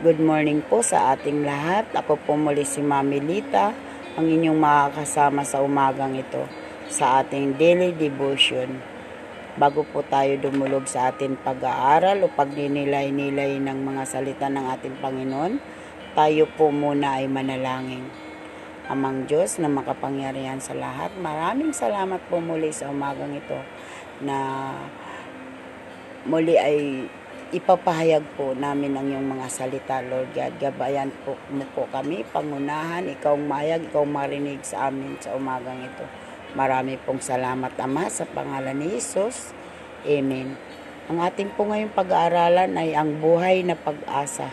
Good morning po sa ating lahat. Ako po muli si Mami Lita, ang inyong makakasama sa umagang ito sa ating daily devotion. Bago po tayo dumulog sa ating pag-aaral o pagninilay-nilay ng mga salita ng ating Panginoon, tayo po muna ay manalangin. Amang Diyos na makapangyarihan sa lahat, maraming salamat po muli sa umagang ito na muli ay ipapahayag po namin ang iyong mga salita, Lord God. Gabayan po mo po kami, pangunahan, ikaw mayag, ikaw marinig sa amin sa umagang ito. Marami pong salamat, Ama, sa pangalan ni Jesus. Amen. Ang ating po ngayong pag-aaralan ay ang buhay na pag-asa.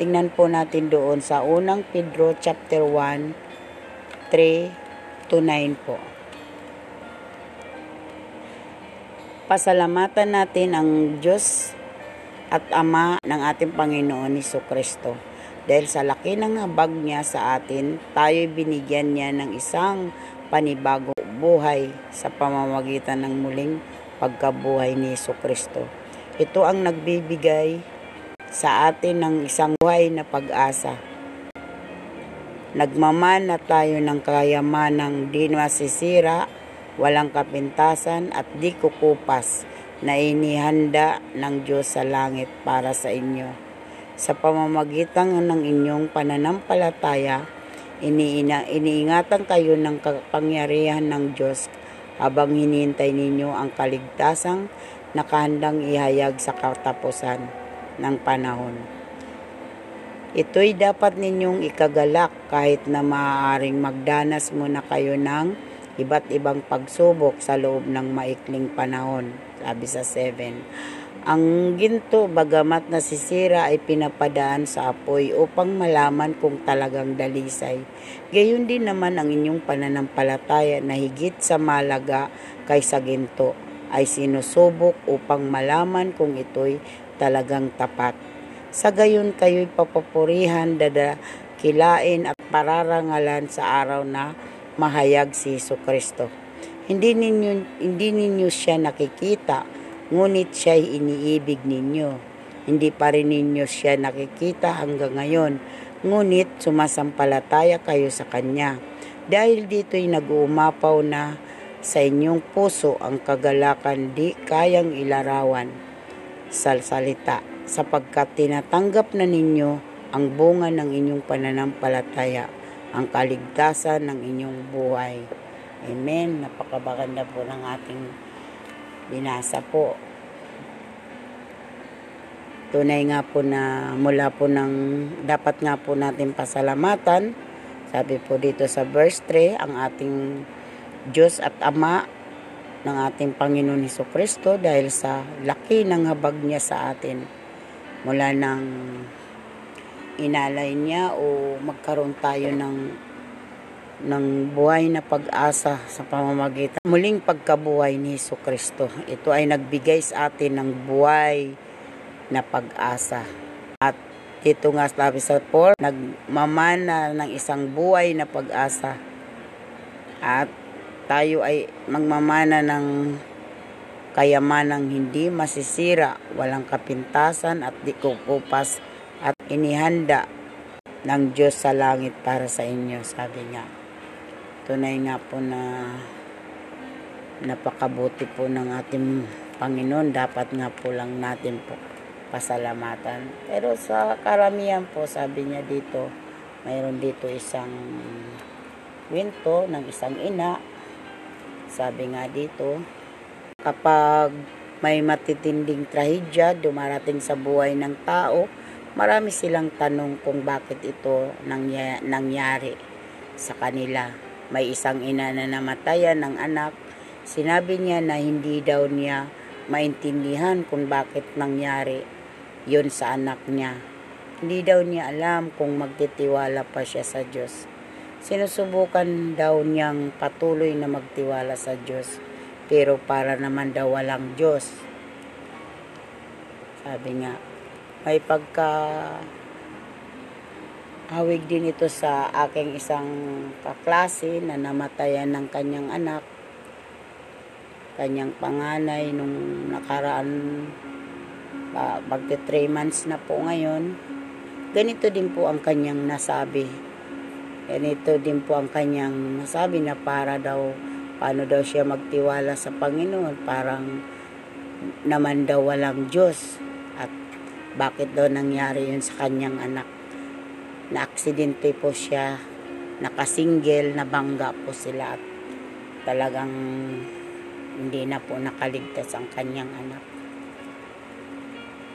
Tingnan po natin doon sa unang Pedro chapter 1, 3 to 9 po. Pasalamatan natin ang Diyos at Ama ng ating Panginoon ni Kristo. Dahil sa laki ng habag niya sa atin, tayo binigyan niya ng isang panibago buhay sa pamamagitan ng muling pagkabuhay ni Kristo. Ito ang nagbibigay sa atin ng isang buhay na pag-asa. Nagmamana tayo ng kayamanang di masisira walang kapintasan at di kukupas na inihanda ng Diyos sa langit para sa inyo. Sa pamamagitan ng inyong pananampalataya, iniina, iniingatan kayo ng kapangyarihan ng Diyos habang hinihintay ninyo ang kaligtasang nakahandang ihayag sa katapusan ng panahon. Ito'y dapat ninyong ikagalak kahit na maaaring magdanas muna kayo ng iba't ibang pagsubok sa loob ng maikling panahon, sabi sa 7. Ang ginto, bagamat nasisira, ay pinapadaan sa apoy upang malaman kung talagang dalisay. Gayon din naman ang inyong pananampalataya na higit sa malaga kaysa ginto ay sinusubok upang malaman kung ito'y talagang tapat. Sa gayon kayo'y papapurihan, dadakilain at pararangalan sa araw na mahayag si Iso Kristo. Hindi ninyo, hindi ninyo siya nakikita, ngunit siya iniibig ninyo. Hindi pa rin ninyo siya nakikita hanggang ngayon, ngunit sumasampalataya kayo sa Kanya. Dahil dito'y nag-uumapaw na sa inyong puso ang kagalakan di kayang ilarawan sa salita, sapagkat tinatanggap na ninyo ang bunga ng inyong pananampalataya ang kaligtasan ng inyong buhay. Amen. Napakabaganda po ng ating binasa po. Tunay nga po na mula po ng dapat nga po natin pasalamatan. Sabi po dito sa verse 3, ang ating Diyos at Ama ng ating Panginoon Heso Kristo dahil sa laki ng habag niya sa atin mula ng inalay niya o magkaroon tayo ng ng buhay na pag-asa sa pamamagitan muling pagkabuhay ni Hesus Kristo. Ito ay nagbigay sa atin ng buhay na pag-asa. At ito nga sabi sa 4, nagmamana ng isang buhay na pag-asa. At tayo ay magmamana ng kayamanang hindi masisira, walang kapintasan at di kukupas at inihanda ng Diyos sa langit para sa inyo, sabi niya. Tunay nga po na napakabuti po ng ating Panginoon. Dapat nga po lang natin po pasalamatan. Pero sa karamihan po, sabi niya dito, mayroon dito isang winto ng isang ina. Sabi nga dito, kapag may matitinding trahedya dumarating sa buhay ng tao, marami silang tanong kung bakit ito nangyari sa kanila. May isang ina na namatayan ng anak. Sinabi niya na hindi daw niya maintindihan kung bakit nangyari yon sa anak niya. Hindi daw niya alam kung magtitiwala pa siya sa Diyos. Sinusubukan daw niyang patuloy na magtiwala sa Diyos, pero para naman daw walang Diyos. Sabi nga, may pagka hawig din ito sa aking isang kaklase na namatayan ng kanyang anak kanyang panganay nung nakaraan magte 3 months na po ngayon ganito din po ang kanyang nasabi. Ganito din po ang kanyang nasabi na para daw, paano daw siya magtiwala sa Panginoon, parang naman daw walang Diyos. Bakit daw nangyari yun sa kanyang anak. Na aksidente po siya, nakasingle, nabangga po sila at talagang hindi na po nakaligtas ang kanyang anak.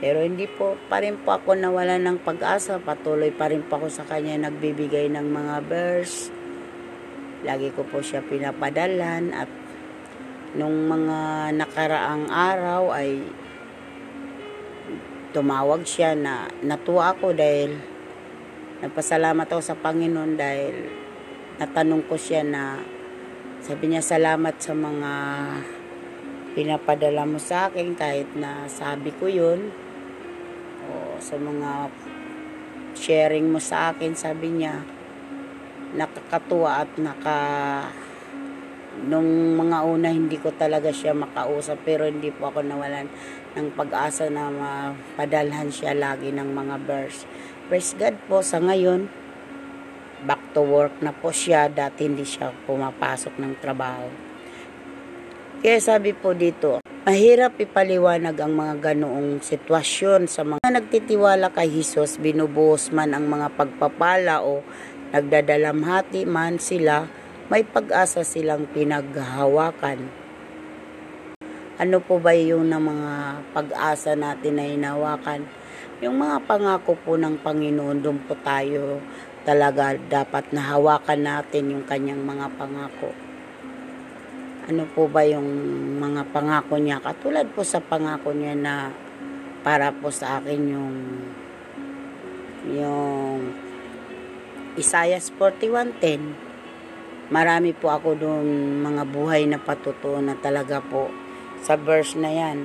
Pero hindi po, pa rin po ako nawala ng pag-asa. Patuloy pa rin po ako sa kanya nagbibigay ng mga verse. Lagi ko po siya pinapadalan at nung mga nakaraang araw ay tumawag siya na natuwa ako dahil nagpasalamat ako sa Panginoon dahil natanong ko siya na sabi niya salamat sa mga pinapadala mo sa akin kahit na sabi ko yun. O sa mga sharing mo sa akin sabi niya nakakatuwa at naka nung mga una hindi ko talaga siya makausap pero hindi po ako nawalan ng pag-asa na mapadalhan siya lagi ng mga verse. Praise God po sa ngayon back to work na po siya dati hindi siya pumapasok ng trabaho. Kaya sabi po dito, mahirap ipaliwanag ang mga ganoong sitwasyon sa mga nagtitiwala kay Jesus, binubuhos man ang mga pagpapala o nagdadalamhati man sila, may pag-asa silang pinaghahawakan. Ano po ba yung na mga pag-asa natin na hinawakan? Yung mga pangako po ng Panginoon, doon po tayo talaga dapat nahawakan natin yung kanyang mga pangako. Ano po ba yung mga pangako niya? Katulad po sa pangako niya na para po sa akin yung yung Isaiah 41.10 marami po ako doon mga buhay na patutunan talaga po sa verse na yan.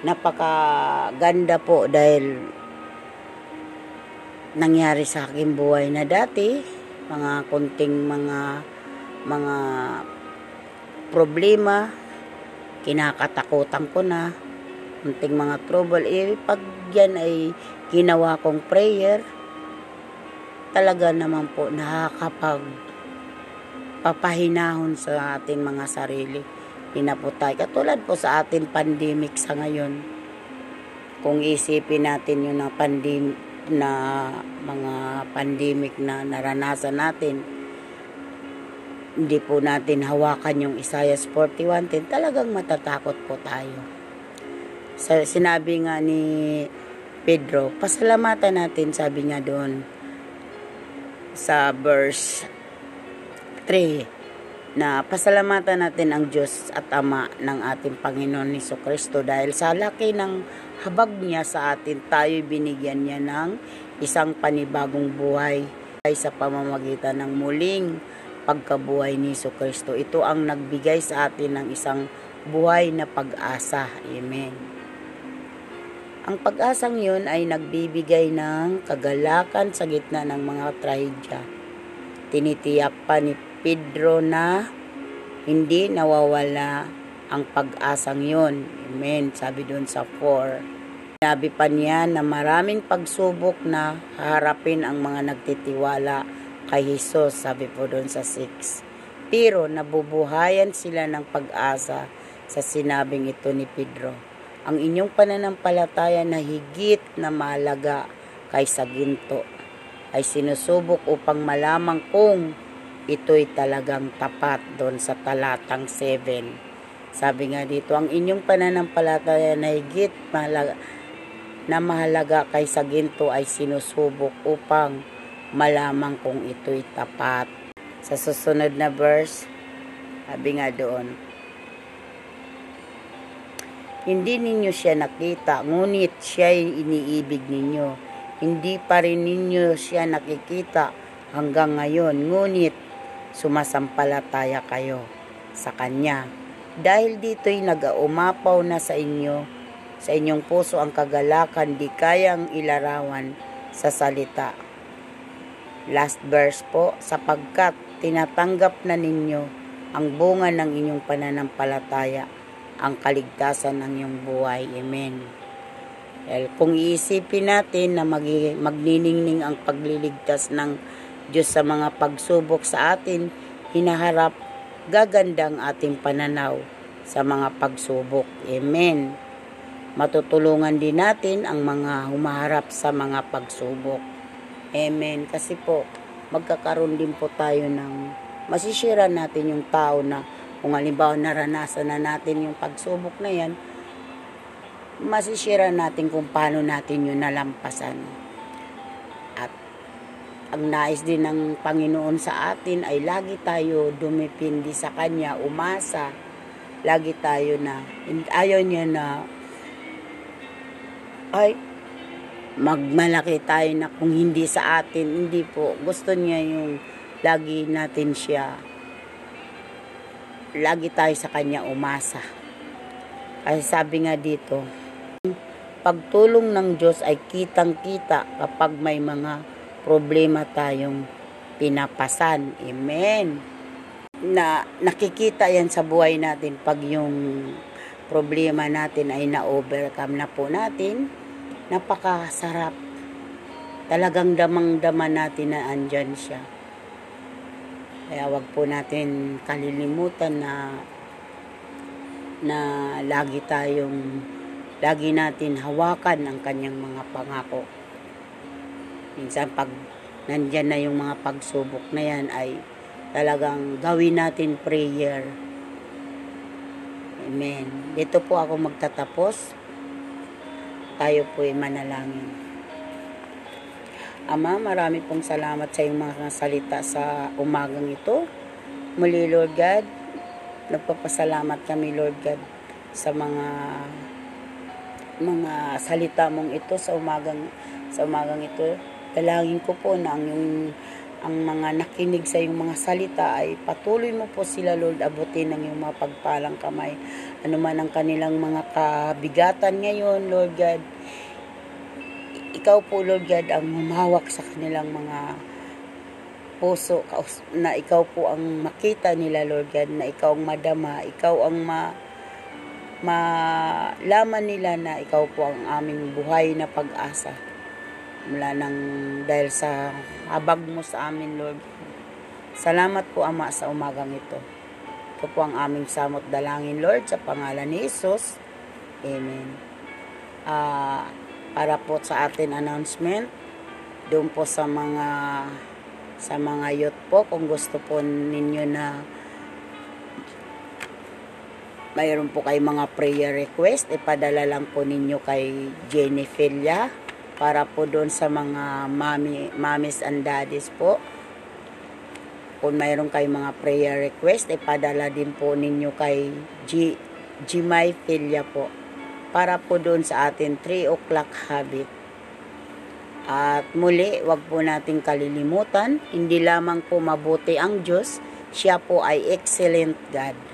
Napakaganda po dahil nangyari sa akin buhay na dati, mga kunting mga mga problema, kinakatakutan ko na, kunting mga trouble, eh pag yan ay ginawa kong prayer, talaga naman po nakakapag papahinahon sa ating mga sarili. Pinaputay. Katulad po sa ating pandemic sa ngayon. Kung isipin natin yung na pandemic na mga pandemic na naranasan natin, hindi po natin hawakan yung Isaiah 41.10, talagang matatakot po tayo. Sa, sinabi nga ni Pedro, pasalamatan natin, sabi nga doon, sa verse 3 na pasalamatan natin ang Diyos at Ama ng ating Panginoon ni Kristo dahil sa laki ng habag niya sa atin tayo binigyan niya ng isang panibagong buhay ay sa pamamagitan ng muling pagkabuhay ni Kristo. Ito ang nagbigay sa atin ng isang buhay na pag-asa. Amen. Ang pag-asang yun ay nagbibigay ng kagalakan sa gitna ng mga trahedya. Tinitiyak pa ni Pedro na hindi nawawala ang pag-asang yun. Amen. Sabi doon sa 4. Sabi pa niya na maraming pagsubok na haharapin ang mga nagtitiwala kay Jesus. Sabi po doon sa 6. Pero nabubuhayan sila ng pag-asa sa sinabing ito ni Pedro. Ang inyong pananampalataya na higit na malaga kaysa ginto ay sinusubok upang malamang kung ito'y talagang tapat doon sa talatang 7. Sabi nga dito, ang inyong pananampalataya na higit mahalaga, na mahalaga kay sa ginto ay sinusubok upang malamang kung ito'y tapat. Sa susunod na verse, sabi nga doon, hindi ninyo siya nakita, ngunit siya'y iniibig ninyo. Hindi pa rin ninyo siya nakikita hanggang ngayon, ngunit sumasampalataya kayo sa Kanya. Dahil dito'y nag-aumapaw na sa inyo, sa inyong puso ang kagalakan di kayang ilarawan sa salita. Last verse po, sapagkat tinatanggap na ninyo ang bunga ng inyong pananampalataya, ang kaligtasan ng iyong buhay. Amen. Dahil kung iisipin natin na magi- magniningning ang pagliligtas ng Diyos sa mga pagsubok sa atin, hinaharap, gaganda ang ating pananaw sa mga pagsubok. Amen. Matutulungan din natin ang mga humaharap sa mga pagsubok. Amen. Kasi po, magkakaroon din po tayo ng masisira natin yung tao na kung halimbawa naranasan na natin yung pagsubok na yan, masisira natin kung paano natin yun nalampasan. Ang nais din ng Panginoon sa atin ay lagi tayo dumipindi sa Kanya, umasa, lagi tayo na, ayaw niya na, ay, magmalaki tayo na kung hindi sa atin, hindi po. Gusto niya yung lagi natin siya, lagi tayo sa Kanya umasa. Kasi sabi nga dito, pagtulong ng Diyos ay kitang-kita kapag may mga problema tayong pinapasan. Amen. Na nakikita yan sa buhay natin pag yung problema natin ay na-overcome na po natin. Napakasarap. Talagang damang-dama natin na andyan siya. Kaya wag po natin kalilimutan na na lagi tayong lagi natin hawakan ang kanyang mga pangako. Minsan pag nandyan na yung mga pagsubok na yan ay talagang gawin natin prayer. Amen. Dito po ako magtatapos. Tayo po ay manalangin. Ama, marami pong salamat sa iyong mga salita sa umagang ito. Muli, Lord God, nagpapasalamat kami, Lord God, sa mga mga salita mong ito sa umagang sa umagang ito. Dalangin ko po na ang yung ang mga nakinig sa iyong mga salita ay patuloy mo po sila, Lord, abutin ng iyong mga pagpalang kamay. Ano man ang kanilang mga kabigatan ngayon, Lord God. Ikaw po, Lord God, ang humawak sa kanilang mga puso na ikaw po ang makita nila, Lord God, na ikaw ang madama, ikaw ang ma malaman nila na ikaw po ang aming buhay na pag-asa mula nang dahil sa habag mo sa amin, Lord. Salamat po, Ama, sa umagang ito. Ito po ang aming samot dalangin, Lord, sa pangalan ni Jesus. Amen. Uh, para po sa atin announcement, doon po sa mga sa mga youth po, kung gusto po ninyo na mayroon po kay mga prayer request, ipadala lang po ninyo kay Jenny Filia para po doon sa mga mami, mamis and daddies po. Kung mayroon kay mga prayer request, ipadala din po ninyo kay G, Gmay Filia po. Para po doon sa atin 3 o'clock habit. At muli, wag po nating kalilimutan, hindi lamang po mabuti ang Diyos, siya po ay excellent God.